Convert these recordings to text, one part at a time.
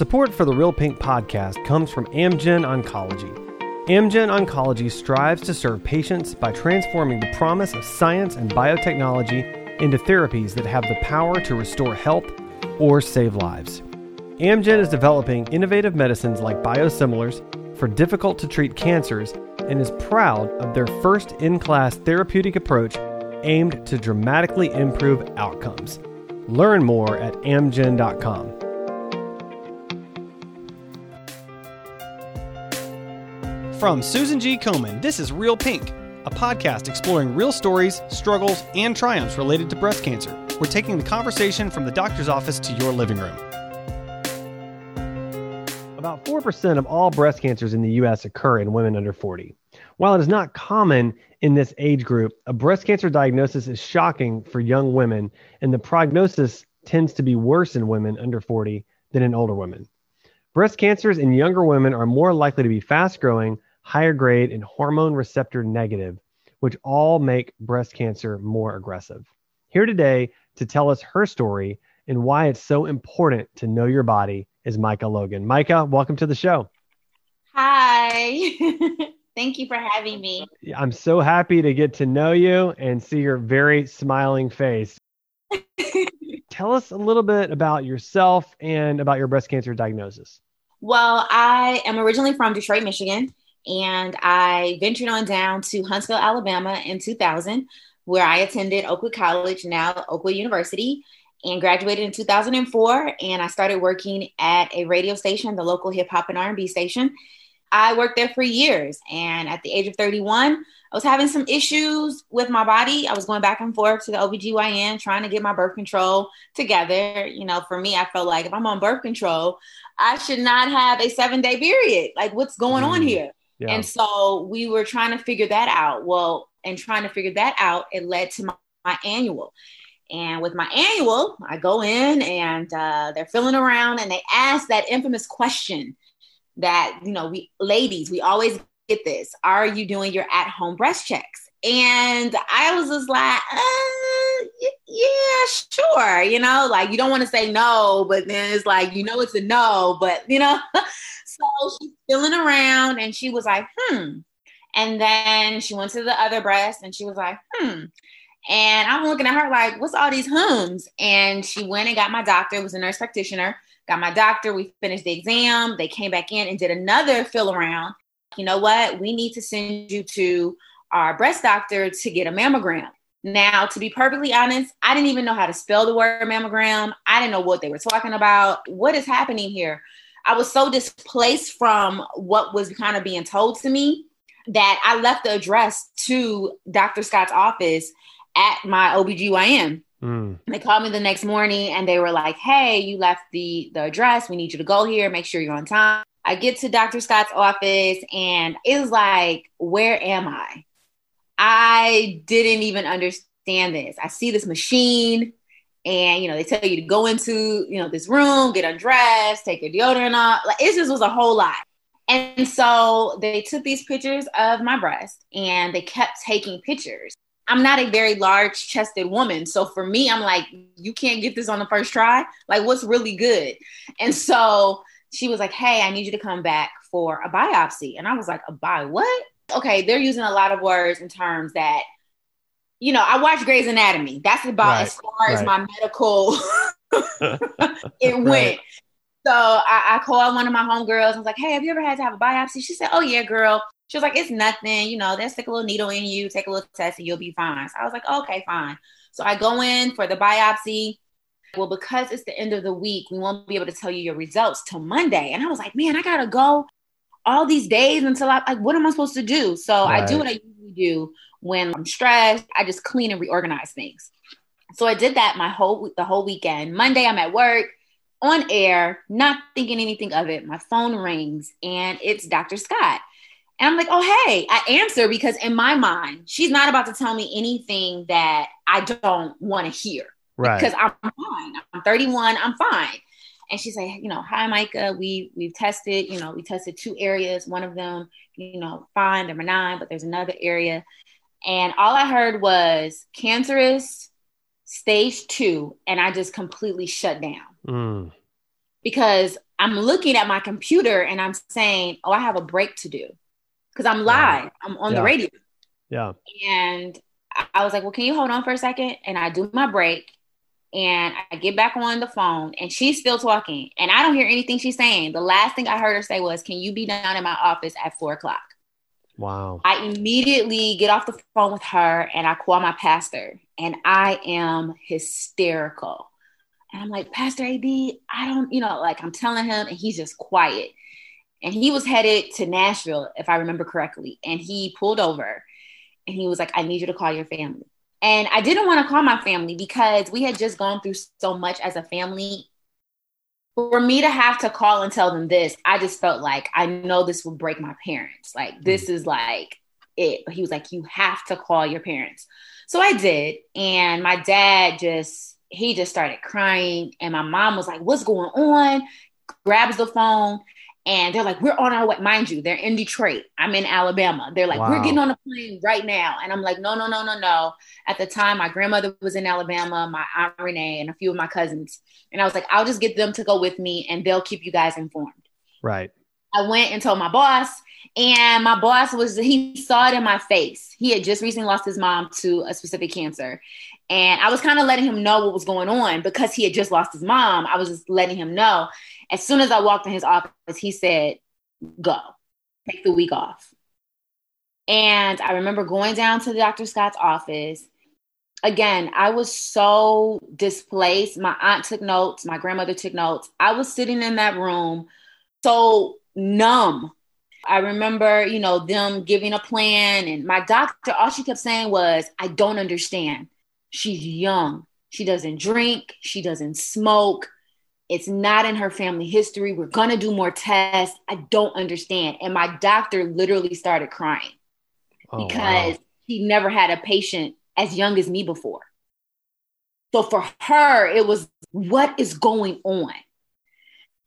Support for the Real Pink podcast comes from Amgen Oncology. Amgen Oncology strives to serve patients by transforming the promise of science and biotechnology into therapies that have the power to restore health or save lives. Amgen is developing innovative medicines like biosimilars for difficult to treat cancers and is proud of their first in class therapeutic approach aimed to dramatically improve outcomes. Learn more at amgen.com. From Susan G. Komen, this is Real Pink, a podcast exploring real stories, struggles, and triumphs related to breast cancer. We're taking the conversation from the doctor's office to your living room. About 4% of all breast cancers in the U.S. occur in women under 40. While it is not common in this age group, a breast cancer diagnosis is shocking for young women, and the prognosis tends to be worse in women under 40 than in older women. Breast cancers in younger women are more likely to be fast growing, higher grade, and hormone receptor negative, which all make breast cancer more aggressive. Here today to tell us her story and why it's so important to know your body is Micah Logan. Micah, welcome to the show. Hi. Thank you for having me. I'm so happy to get to know you and see your very smiling face. Tell us a little bit about yourself and about your breast cancer diagnosis. Well, I am originally from Detroit, Michigan, and I ventured on down to Huntsville, Alabama in 2000, where I attended Oakwood College, now Oakwood University, and graduated in 2004. And I started working at a radio station, the local hip hop and R&B station. I worked there for years, and at the age of 31, I was having some issues with my body. I was going back and forth to the OBGYN trying to get my birth control together. You know, for me, I felt like if I'm on birth control, I should not have a seven day period. Like, what's going mm. on here? Yeah. And so we were trying to figure that out. Well, and trying to figure that out, it led to my, my annual. And with my annual, I go in and uh, they're filling around and they ask that infamous question that, you know, we ladies, we always get this. Are you doing your at home breast checks? And I was just like, uh, yeah, sure. You know, like you don't want to say no, but then it's like, you know, it's a no, but you know, so she's feeling around and she was like, hmm. And then she went to the other breast and she was like, hmm. And I'm looking at her like, what's all these hums? And she went and got my doctor, was a nurse practitioner, got my doctor. We finished the exam. They came back in and did another fill around. You know what? We need to send you to our breast doctor to get a mammogram. Now, to be perfectly honest, I didn't even know how to spell the word mammogram. I didn't know what they were talking about. What is happening here? I was so displaced from what was kind of being told to me that I left the address to Dr. Scott's office at my OBGYN. Mm. They called me the next morning and they were like, Hey, you left the, the address. We need you to go here. Make sure you're on time. I get to Dr. Scott's office and it was like, Where am I? I didn't even understand this. I see this machine and you know they tell you to go into you know this room get undressed take your deodorant off. Like it just was a whole lot. And so they took these pictures of my breast and they kept taking pictures. I'm not a very large chested woman. So for me i'm like you can't get this on the first try. Like what's really good? And so she was like hey i need you to come back for a biopsy. And i was like a bi what okay they're using a lot of words and terms that you know, I watch Grey's Anatomy. That's about right, as far right. as my medical it went. Right. So I, I, called one of my homegirls. I was like, "Hey, have you ever had to have a biopsy?" She said, "Oh yeah, girl." She was like, "It's nothing. You know, they'll stick a little needle in you, take a little test, and you'll be fine." So I was like, "Okay, fine." So I go in for the biopsy. Well, because it's the end of the week, we won't be able to tell you your results till Monday. And I was like, "Man, I gotta go all these days until I like, what am I supposed to do?" So I do what I usually do when I'm stressed, I just clean and reorganize things. So I did that my whole the whole weekend. Monday I'm at work on air, not thinking anything of it. My phone rings and it's Dr. Scott. And I'm like, oh, hey, I answer because in my mind, she's not about to tell me anything that I don't want to hear. Right. Because I'm fine. I'm 31. I'm fine. And she's like, you know, hi, Micah. We we've tested, you know, we tested two areas. One of them, you know, fine, they're benign, but there's another area and all I heard was cancerous stage two, and I just completely shut down. Mm. because I'm looking at my computer and I'm saying, "Oh, I have a break to do," because I'm live. I'm on Yeah. the radio, Yeah. and I was like, "Well, can you hold on for a second? And I do my break, and I get back on the phone, and she's still talking, and I don't hear anything she's saying. The last thing I heard her say was, "Can you be down in my office at four o'clock?" Wow. I immediately get off the phone with her and I call my pastor and I am hysterical. And I'm like, Pastor AD, I don't, you know, like I'm telling him and he's just quiet. And he was headed to Nashville, if I remember correctly. And he pulled over and he was like, I need you to call your family. And I didn't want to call my family because we had just gone through so much as a family. For me to have to call and tell them this, I just felt like I know this will break my parents. Like, mm. this is like it. But he was like, You have to call your parents. So I did. And my dad just, he just started crying. And my mom was like, What's going on? Grabs the phone. And they're like, We're on our way. Mind you, they're in Detroit. I'm in Alabama. They're like, We're getting on a plane right now. And I'm like, No, no, no, no, no. At the time, my grandmother was in Alabama, my aunt Renee, and a few of my cousins. And I was like, I'll just get them to go with me and they'll keep you guys informed. Right. I went and told my boss, and my boss was he saw it in my face. He had just recently lost his mom to a specific cancer. And I was kind of letting him know what was going on because he had just lost his mom. I was just letting him know. As soon as I walked in his office, he said, Go, take the week off. And I remember going down to Dr. Scott's office. Again, I was so displaced. My aunt took notes, my grandmother took notes. I was sitting in that room so numb. I remember, you know, them giving a plan, and my doctor, all she kept saying was, I don't understand. She's young. She doesn't drink. She doesn't smoke. It's not in her family history. We're going to do more tests. I don't understand. And my doctor literally started crying Oh, because wow. he never had a patient as young as me before. So for her, it was, what is going on?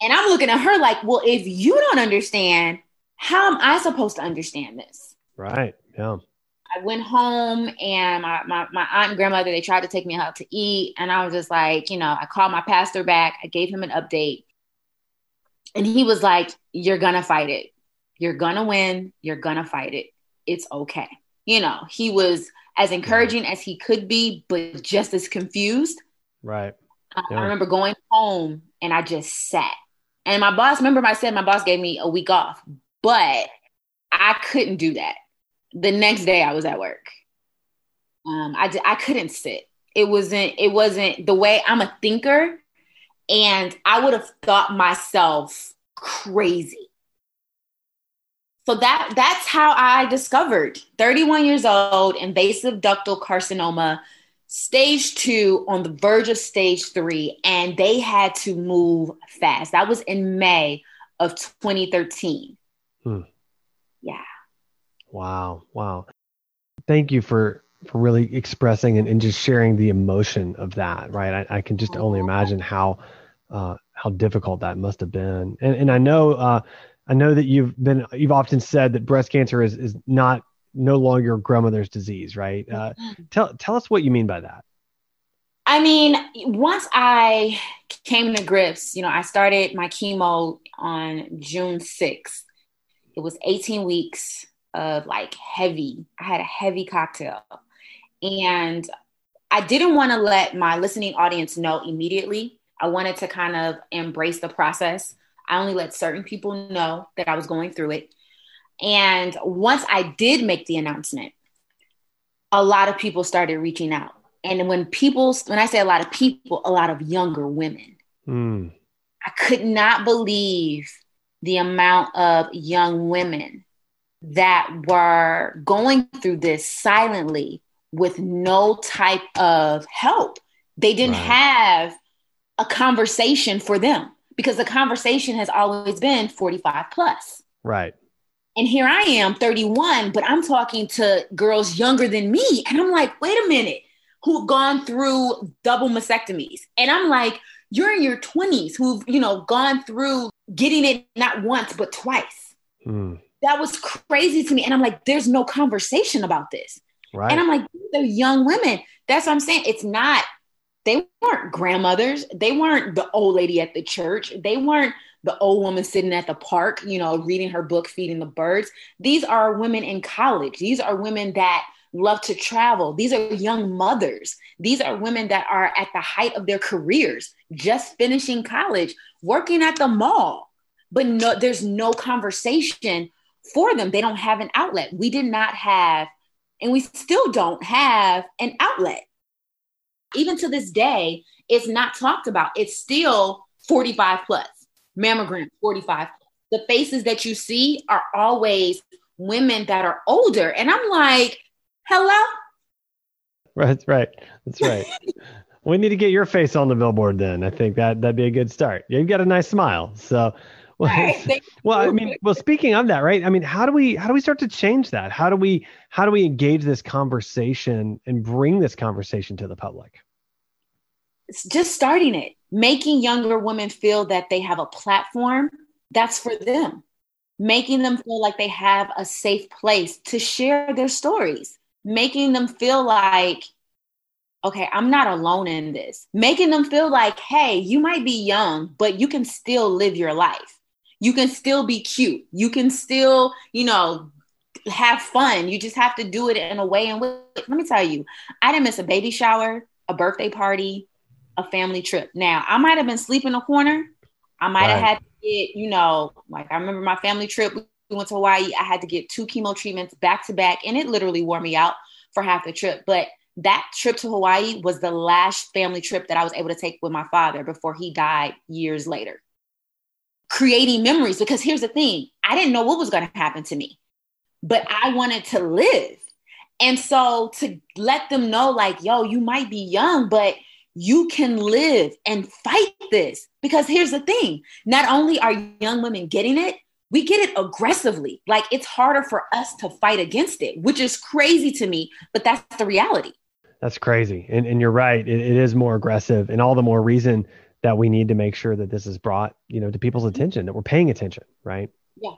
And I'm looking at her like, well, if you don't understand, how am I supposed to understand this? Right. Yeah. I went home and my, my, my aunt and grandmother, they tried to take me out to eat. And I was just like, you know, I called my pastor back. I gave him an update. And he was like, you're going to fight it. You're going to win. You're going to fight it. It's okay. You know, he was as encouraging as he could be, but just as confused. Right. I- Yeah. I remember going home and I just sat. And my boss, remember I said my boss gave me a week off, but I couldn't do that. The next day I was at work. Um, I, I couldn't sit. It wasn't, it wasn't the way I'm a thinker and I would have thought myself crazy. So that that's how I discovered 31 years old, invasive ductal carcinoma, stage two on the verge of stage three, and they had to move fast. That was in May of 2013. Hmm. Yeah. Wow. Wow. Thank you for for really expressing and, and just sharing the emotion of that. Right. I, I can just only imagine how uh, how difficult that must have been. And and I know uh, I know that you've been you've often said that breast cancer is is not no longer grandmother's disease. Right. Uh, tell tell us what you mean by that. I mean, once I came to grips, you know, I started my chemo on June 6th. It was 18 weeks of like heavy. I had a heavy cocktail. And I didn't want to let my listening audience know immediately. I wanted to kind of embrace the process. I only let certain people know that I was going through it. And once I did make the announcement, a lot of people started reaching out. And when people, when I say a lot of people, a lot of younger women, Hmm. I could not believe the amount of young women that were going through this silently with no type of help. They didn't Right. have a conversation for them because the conversation has always been 45 plus. Right. And here I am, 31, but I'm talking to girls younger than me. And I'm like, wait a minute, who've gone through double mastectomies. And I'm like, you're in your 20s who've, you know, gone through getting it not once, but twice. Hmm. That was crazy to me. And I'm like, there's no conversation about this. Right. And I'm like, they're young women. That's what I'm saying. It's not they weren't grandmothers. They weren't the old lady at the church. They weren't the old woman sitting at the park, you know, reading her book, feeding the birds. These are women in college. These are women that love to travel. These are young mothers. These are women that are at the height of their careers, just finishing college, working at the mall. But no, there's no conversation for them. They don't have an outlet. We did not have, and we still don't have an outlet. Even to this day, it's not talked about. It's still 45 plus, mammogram 45. The faces that you see are always women that are older. And I'm like, hello? Right, that's right. That's right. we need to get your face on the billboard then. I think that that'd be a good start. You've got a nice smile. So well, right, well, I mean, well, speaking of that, right? I mean, how do we how do we start to change that? How do we how do we engage this conversation and bring this conversation to the public? It's just starting it, making younger women feel that they have a platform that's for them, making them feel like they have a safe place to share their stories, making them feel like okay, I'm not alone in this. Making them feel like, hey, you might be young, but you can still live your life you can still be cute. You can still, you know, have fun. You just have to do it in a way. And let me tell you, I didn't miss a baby shower, a birthday party, a family trip. Now, I might have been sleeping in a corner. I might right. have had to get, you know, like I remember my family trip. We went to Hawaii. I had to get two chemo treatments back to back, and it literally wore me out for half the trip. But that trip to Hawaii was the last family trip that I was able to take with my father before he died years later creating memories because here's the thing I didn't know what was going to happen to me, but I wanted to live. And so to let them know, like, yo, you might be young, but you can live and fight this. Because here's the thing not only are young women getting it, we get it aggressively. Like it's harder for us to fight against it, which is crazy to me, but that's the reality. That's crazy. And, and you're right. It, it is more aggressive. And all the more reason that we need to make sure that this is brought, you know, to people's mm-hmm. attention, that we're paying attention, right? Yeah,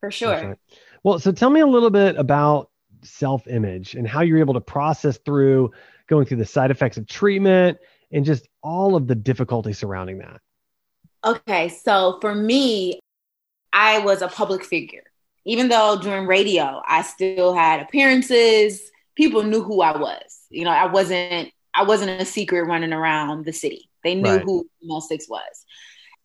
for sure. Right. Well, so tell me a little bit about self-image and how you're able to process through going through the side effects of treatment and just all of the difficulty surrounding that. Okay, so for me, I was a public figure. Even though during radio, I still had appearances, people knew who I was. You know, I wasn't I wasn't a secret running around the city. They knew right. who Mel Six was.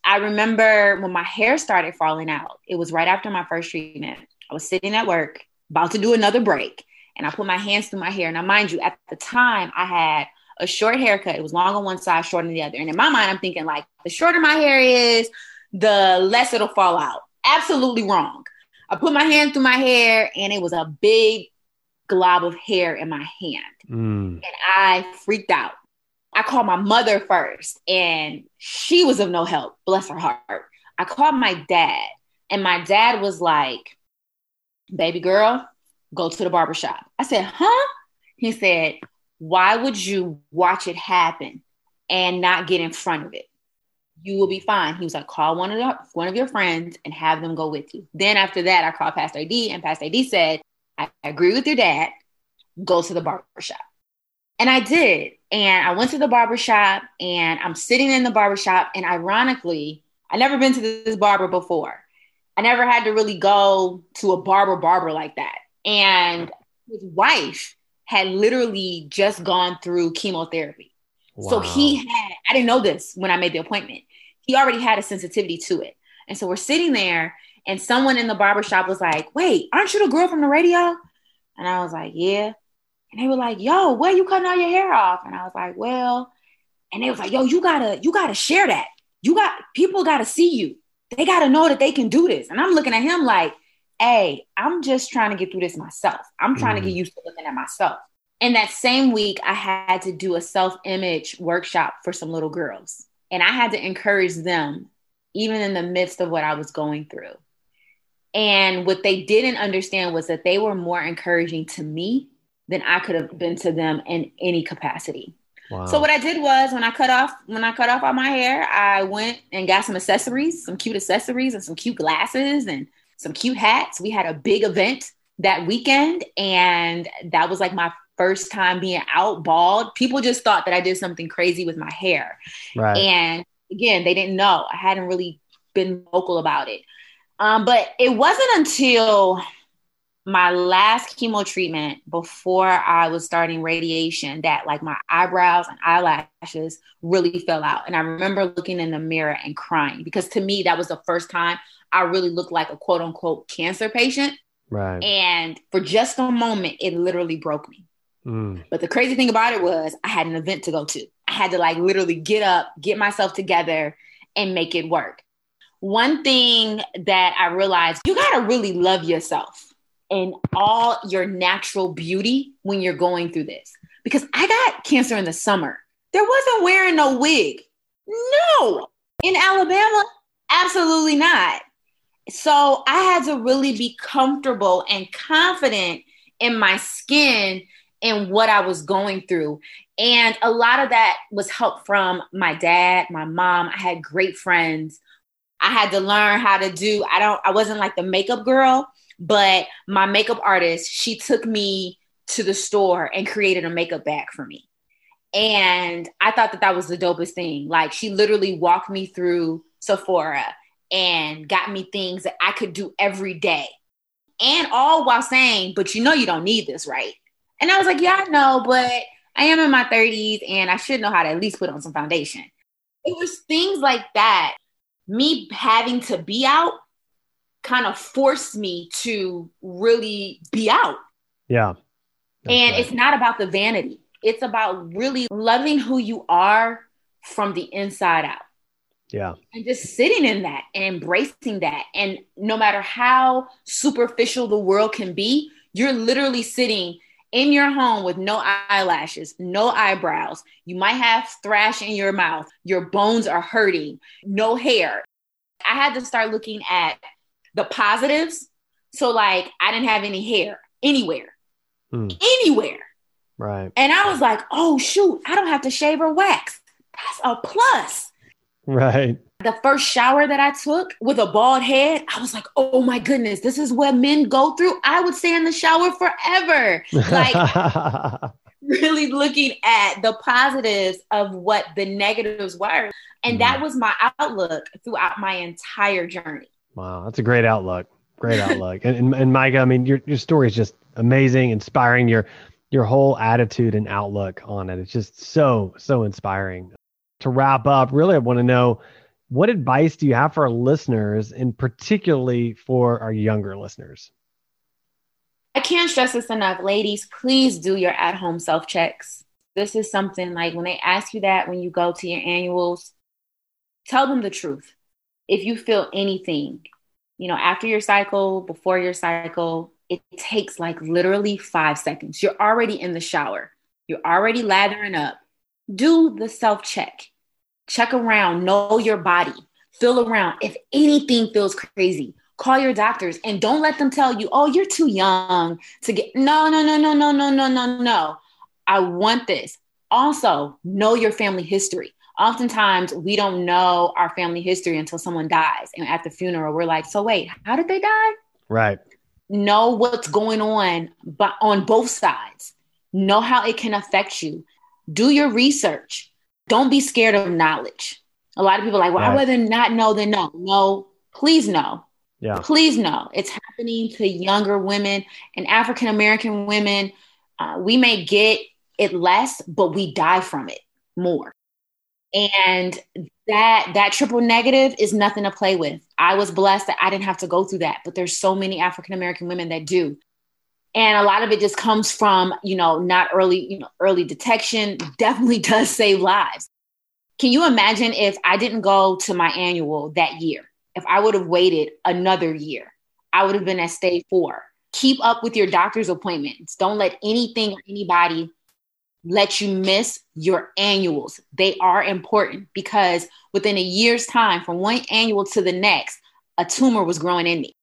I remember when my hair started falling out, it was right after my first treatment. I was sitting at work, about to do another break, and I put my hands through my hair. Now, mind you, at the time, I had a short haircut. It was long on one side, short on the other. And in my mind, I'm thinking, like, the shorter my hair is, the less it'll fall out. Absolutely wrong. I put my hand through my hair, and it was a big glob of hair in my hand. Mm. And I freaked out. I called my mother first, and she was of no help, bless her heart. I called my dad, and my dad was like, Baby girl, go to the barbershop. I said, Huh? He said, Why would you watch it happen and not get in front of it? You will be fine. He was like, Call one of, the, one of your friends and have them go with you. Then after that, I called Pastor AD, and Pastor AD said, I agree with your dad. Go to the barbershop. And I did. And I went to the barbershop and I'm sitting in the barbershop. And ironically, I never been to this barber before. I never had to really go to a barber barber like that. And his wife had literally just gone through chemotherapy. Wow. So he had, I didn't know this when I made the appointment. He already had a sensitivity to it. And so we're sitting there, and someone in the barbershop was like, Wait, aren't you the girl from the radio? And I was like, Yeah. And they were like, yo, where you cutting all your hair off? And I was like, well, and they was like, yo, you gotta, you gotta share that. You got people gotta see you. They gotta know that they can do this. And I'm looking at him like, hey, I'm just trying to get through this myself. I'm trying mm-hmm. to get used to looking at myself. And that same week, I had to do a self image workshop for some little girls. And I had to encourage them, even in the midst of what I was going through. And what they didn't understand was that they were more encouraging to me than I could have been to them in any capacity. Wow. So what I did was when I cut off when I cut off all my hair, I went and got some accessories, some cute accessories and some cute glasses and some cute hats. We had a big event that weekend and that was like my first time being out bald, people just thought that I did something crazy with my hair. Right. And again, they didn't know. I hadn't really been vocal about it. Um, but it wasn't until my last chemo treatment before I was starting radiation that like my eyebrows and eyelashes really fell out. And I remember looking in the mirror and crying because to me, that was the first time I really looked like a quote unquote cancer patient. Right. And for just a moment, it literally broke me. Mm. But the crazy thing about it was I had an event to go to. I had to like literally get up, get myself together, and make it work. One thing that I realized you got to really love yourself and all your natural beauty when you're going through this. Because I got cancer in the summer. There wasn't wearing no wig. No. In Alabama, absolutely not. So I had to really be comfortable and confident in my skin and what I was going through. And a lot of that was help from my dad, my mom. I had great friends. I had to learn how to do, I don't, I wasn't like the makeup girl, but my makeup artist, she took me to the store and created a makeup bag for me. And I thought that that was the dopest thing. Like she literally walked me through Sephora and got me things that I could do every day. And all while saying, but you know, you don't need this, right? And I was like, yeah, I know, but I am in my 30s and I should know how to at least put on some foundation. It was things like that. Me having to be out kind of forced me to really be out. Yeah. and right. it's not about the vanity, it's about really loving who you are from the inside out. Yeah. And just sitting in that and embracing that. And no matter how superficial the world can be, you're literally sitting in your home with no eyelashes, no eyebrows. You might have thrush in your mouth. Your bones are hurting, no hair. I had to start looking at the positives. So like I didn't have any hair anywhere. Hmm. Anywhere. Right. And I was like, oh shoot, I don't have to shave or wax. That's a plus. Right. The first shower that I took with a bald head, I was like, oh my goodness, this is what men go through. I would stay in the shower forever. Like really looking at the positives of what the negatives were. And that was my outlook throughout my entire journey. Wow, that's a great outlook. Great outlook. and, and, and Micah, I mean, your your story is just amazing, inspiring. Your your whole attitude and outlook on it. It's just so so inspiring. To wrap up, really, I want to know what advice do you have for our listeners, and particularly for our younger listeners. I can't stress this enough, ladies. Please do your at home self checks. This is something like when they ask you that when you go to your annuals, tell them the truth if you feel anything, you know, after your cycle, before your cycle, it takes like literally five seconds. You're already in the shower, you're already lathering up. Do the self check, check around, know your body, feel around. If anything feels crazy, call your doctors and don't let them tell you, oh, you're too young to get. No, no, no, no, no, no, no, no, no. I want this. Also, know your family history oftentimes we don't know our family history until someone dies. And at the funeral, we're like, so wait, how did they die? Right. Know what's going on but on both sides. Know how it can affect you. Do your research. Don't be scared of knowledge. A lot of people are like, well, right. I'd rather not know than know. No, please know. Yeah. Please know. It's happening to younger women and African American women. Uh, we may get it less, but we die from it more and that that triple negative is nothing to play with. I was blessed that i didn't have to go through that but there's so many african american women that do. And a lot of it just comes from you know not early you know early detection definitely does save lives. Can you imagine if i didn't go to my annual that year? If i would have waited another year i would have been at stage four. Keep up with your doctor's appointments. Don't let anything or anybody let you miss your annuals. They are important because within a year's time, from one annual to the next, a tumor was growing in me.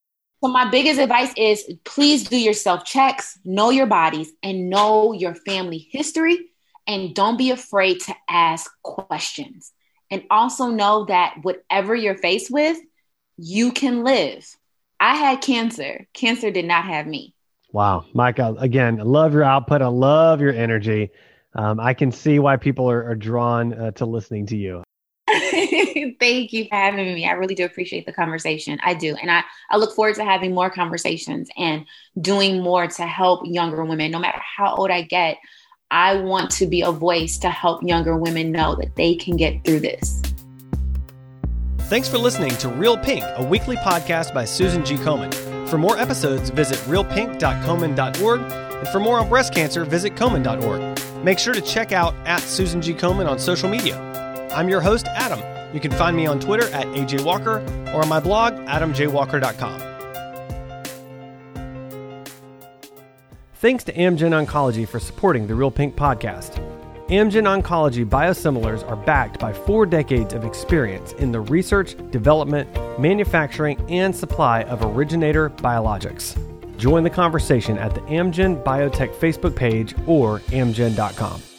So, my biggest advice is please do yourself checks, know your bodies, and know your family history. And don't be afraid to ask questions. And also know that whatever you're faced with, you can live. I had cancer. Cancer did not have me. Wow, Micah, again, I love your output. I love your energy. Um, I can see why people are, are drawn uh, to listening to you. Thank you for having me. I really do appreciate the conversation. I do. And I, I look forward to having more conversations and doing more to help younger women. No matter how old I get, I want to be a voice to help younger women know that they can get through this. Thanks for listening to Real Pink, a weekly podcast by Susan G. Komen. For more episodes, visit realpink.komen.org. And for more on breast cancer, visit komen.org. Make sure to check out at Susan G. Komen on social media. I'm your host, Adam. You can find me on Twitter at AJ Walker or on my blog, adamjwalker.com. Thanks to Amgen Oncology for supporting the Real Pink podcast. Amgen Oncology biosimilars are backed by four decades of experience in the research, development, manufacturing, and supply of originator biologics. Join the conversation at the Amgen Biotech Facebook page or amgen.com.